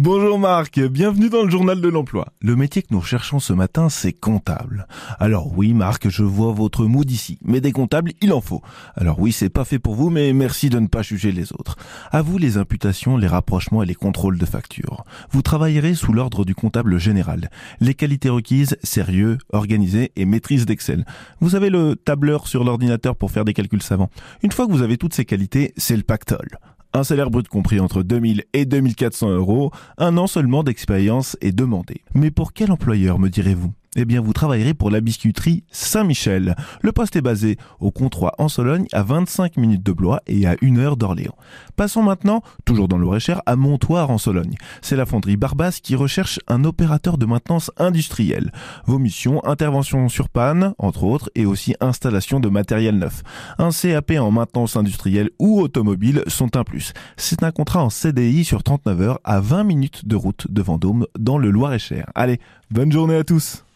Bonjour Marc, bienvenue dans le journal de l'emploi. Le métier que nous recherchons ce matin, c'est comptable. Alors oui Marc, je vois votre mood ici, mais des comptables, il en faut. Alors oui, c'est pas fait pour vous, mais merci de ne pas juger les autres. À vous les imputations, les rapprochements et les contrôles de factures. Vous travaillerez sous l'ordre du comptable général. Les qualités requises, sérieux, organisé et maîtrise d'Excel. Vous avez le tableur sur l'ordinateur pour faire des calculs savants. Une fois que vous avez toutes ces qualités, c'est le pactole. Un salaire brut compris entre 2000 et 2400 euros, un an seulement d'expérience est demandé. Mais pour quel employeur me direz-vous? Eh bien, vous travaillerez pour la biscuiterie Saint-Michel. Le poste est basé au Controis en Sologne, à 25 minutes de Blois et à 1 heure d'Orléans. Passons maintenant, toujours dans le Récher, à Montoire en Sologne. C'est la fonderie Barbas qui recherche un opérateur de maintenance industrielle. Vos missions, intervention sur panne, entre autres, et aussi installation de matériel neuf. Un CAP en maintenance industrielle ou automobile sont un plus. C'est un contrat en CDI sur 39 heures à 20 minutes de route de Vendôme dans le Loir-et-Cher. Allez, bonne journée à tous